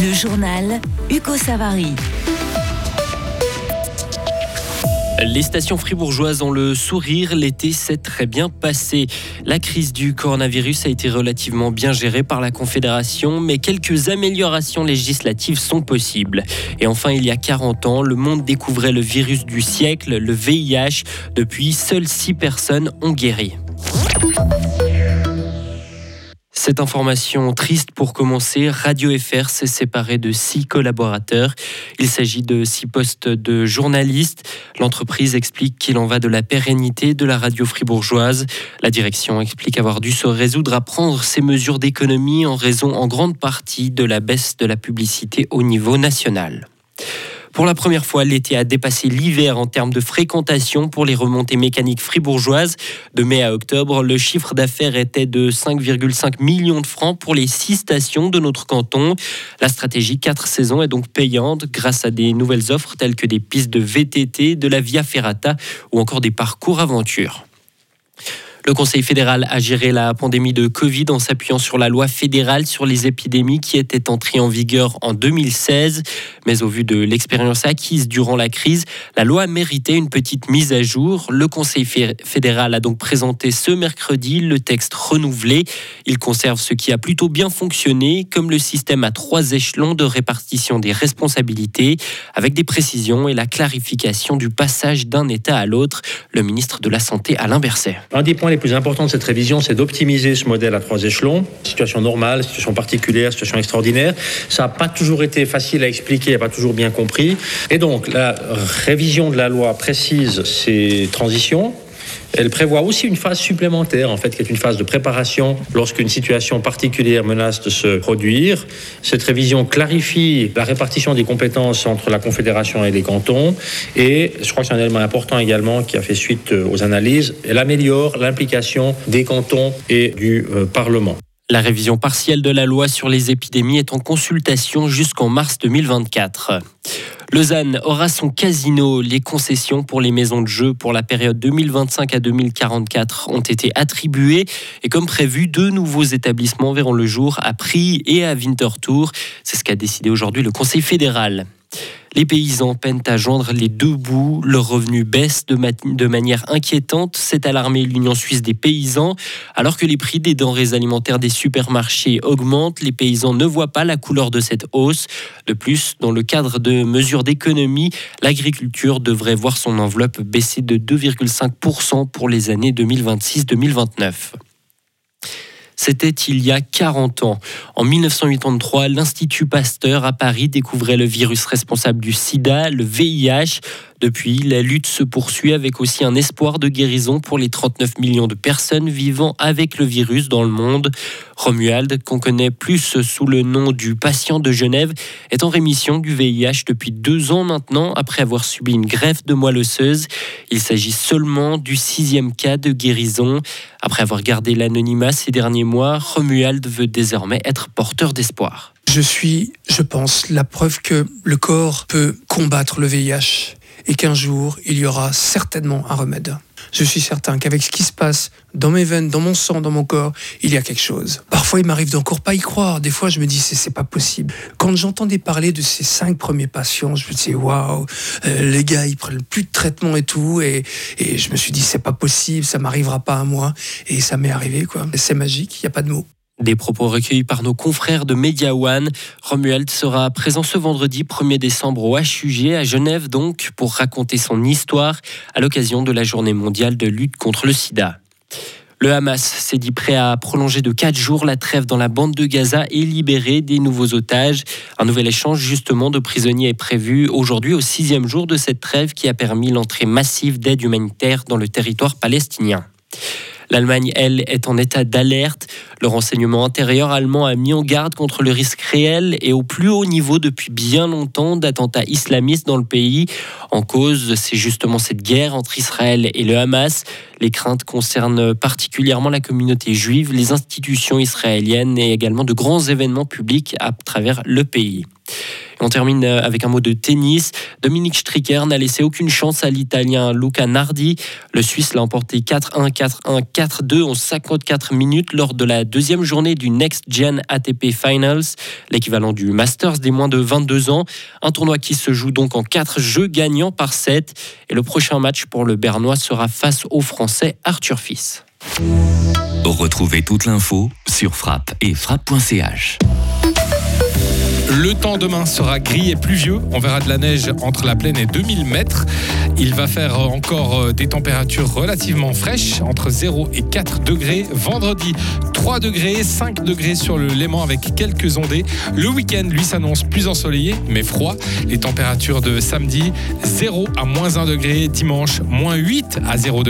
Le journal Hugo Savary. Les stations fribourgeoises ont le sourire, l'été s'est très bien passé. La crise du coronavirus a été relativement bien gérée par la Confédération, mais quelques améliorations législatives sont possibles. Et enfin, il y a 40 ans, le monde découvrait le virus du siècle, le VIH. Depuis, seules 6 personnes ont guéri. Cette information triste pour commencer, Radio FR s'est séparé de six collaborateurs. Il s'agit de six postes de journalistes. L'entreprise explique qu'il en va de la pérennité de la radio fribourgeoise. La direction explique avoir dû se résoudre à prendre ces mesures d'économie en raison en grande partie de la baisse de la publicité au niveau national. Pour la première fois, l'été a dépassé l'hiver en termes de fréquentation pour les remontées mécaniques fribourgeoises. De mai à octobre, le chiffre d'affaires était de 5,5 millions de francs pour les six stations de notre canton. La stratégie 4 saisons est donc payante grâce à des nouvelles offres telles que des pistes de VTT, de la Via Ferrata ou encore des parcours aventure. Le Conseil fédéral a géré la pandémie de Covid en s'appuyant sur la loi fédérale sur les épidémies qui était entrée en vigueur en 2016. Mais au vu de l'expérience acquise durant la crise, la loi méritait une petite mise à jour. Le Conseil fédéral a donc présenté ce mercredi le texte renouvelé. Il conserve ce qui a plutôt bien fonctionné, comme le système à trois échelons de répartition des responsabilités, avec des précisions et la clarification du passage d'un État à l'autre. Le ministre de la Santé, Alain Berset. Un des points plus important de cette révision, c'est d'optimiser ce modèle à trois échelons. Situation normale, situation particulière, situation extraordinaire. Ça n'a pas toujours été facile à expliquer, n'a pas toujours bien compris. Et donc, la révision de la loi précise ces transitions elle prévoit aussi une phase supplémentaire, en fait, qui est une phase de préparation lorsqu'une situation particulière menace de se produire. Cette révision clarifie la répartition des compétences entre la Confédération et les cantons. Et je crois que c'est un élément important également qui a fait suite euh, aux analyses. Elle améliore l'implication des cantons et du euh, Parlement. La révision partielle de la loi sur les épidémies est en consultation jusqu'en mars 2024. Lausanne aura son casino. Les concessions pour les maisons de jeu pour la période 2025 à 2044 ont été attribuées. Et comme prévu, deux nouveaux établissements verront le jour à Prix et à Winterthur. C'est ce qu'a décidé aujourd'hui le Conseil fédéral. Les paysans peinent à joindre les deux bouts. Leurs revenus baissent de, manière inquiétante. C'est alarmé l'Union suisse des paysans. Alors que les prix des denrées alimentaires des supermarchés augmentent, les paysans ne voient pas la couleur de cette hausse. De plus, dans le cadre de mesures d'économie, l'agriculture devrait voir son enveloppe baisser de 2,5% pour les années 2026-2029. C'était il y a 40 ans. En 1983, l'Institut Pasteur à Paris découvrait le virus responsable du sida, le VIH. Depuis, la lutte se poursuit avec aussi un espoir de guérison pour les 39 millions de personnes vivant avec le virus dans le monde. Romuald, qu'on connaît plus sous le nom du patient de Genève, est en rémission du VIH depuis deux ans maintenant après avoir subi une greffe de moelle osseuse. Il s'agit seulement du sixième cas de guérison. Après avoir gardé l'anonymat ces derniers mois, Romuald veut désormais être porteur d'espoir. Je suis, je pense, la preuve que le corps peut combattre le VIH et qu'un jour, il y aura certainement un remède. Je suis certain qu'avec ce qui se passe dans mes veines, dans mon sang, dans mon corps, il y a quelque chose. Parfois, il m'arrive d'encore pas y croire. Des fois, je me dis, c'est pas possible. Quand j'entendais parler de ces cinq premiers patients, je me disais, waouh, euh, les gars, ils prennent plus de traitement et tout. Et, je me suis dit, c'est pas possible, ça m'arrivera pas à moi. Et ça m'est arrivé, quoi. C'est magique, il n'y a pas de mots. Des propos recueillis par nos confrères de Media One. Romuald sera présent ce vendredi 1er décembre au HUG à Genève donc pour raconter son histoire à l'occasion de la journée mondiale de lutte contre le sida. Le Hamas s'est dit prêt à prolonger de 4 jours la trêve dans la bande de Gaza et libérer des nouveaux otages. Un nouvel échange justement de prisonniers est prévu aujourd'hui au sixième jour de cette trêve qui a permis l'entrée massive d'aide humanitaire dans le territoire palestinien. L'Allemagne, elle, est en état d'alerte. Le renseignement intérieur allemand a mis en garde contre le risque réel et au plus haut niveau depuis bien longtemps d'attentats islamistes dans le pays. En cause, c'est justement cette guerre entre Israël et le Hamas. Les craintes concernent particulièrement la communauté juive, les institutions israéliennes et également de grands événements publics à travers le pays. On termine euh, avec un mot de tennis. Dominique Stricker n'a laissé aucune chance à l'Italien Luca Nardi. Le Suisse l'a emporté 4-1, 4-1, 4-2 en 54 minutes lors de la deuxième journée du Next Gen ATP Finals, l'équivalent du Masters des moins de 22 ans. Un tournoi qui se joue donc en 4 jeux gagnants par 7. Et le prochain match pour le Bernois sera face au Français Arthur Fils. Retrouvez toute l'info sur frappe et frappe.ch. Le temps demain sera gris et pluvieux. On verra de la neige entre la plaine et 2000 mètres. Il va faire encore euh, des températures relativement fraîches, entre 0 et 4 degrés. Vendredi, 3 degrés, 5 degrés sur le Léman avec quelques ondées. Le week-end, lui, s'annonce plus ensoleillé, mais froid. Les températures de samedi, 0 à moins 1 degré. Dimanche, moins 8 à 0 degré.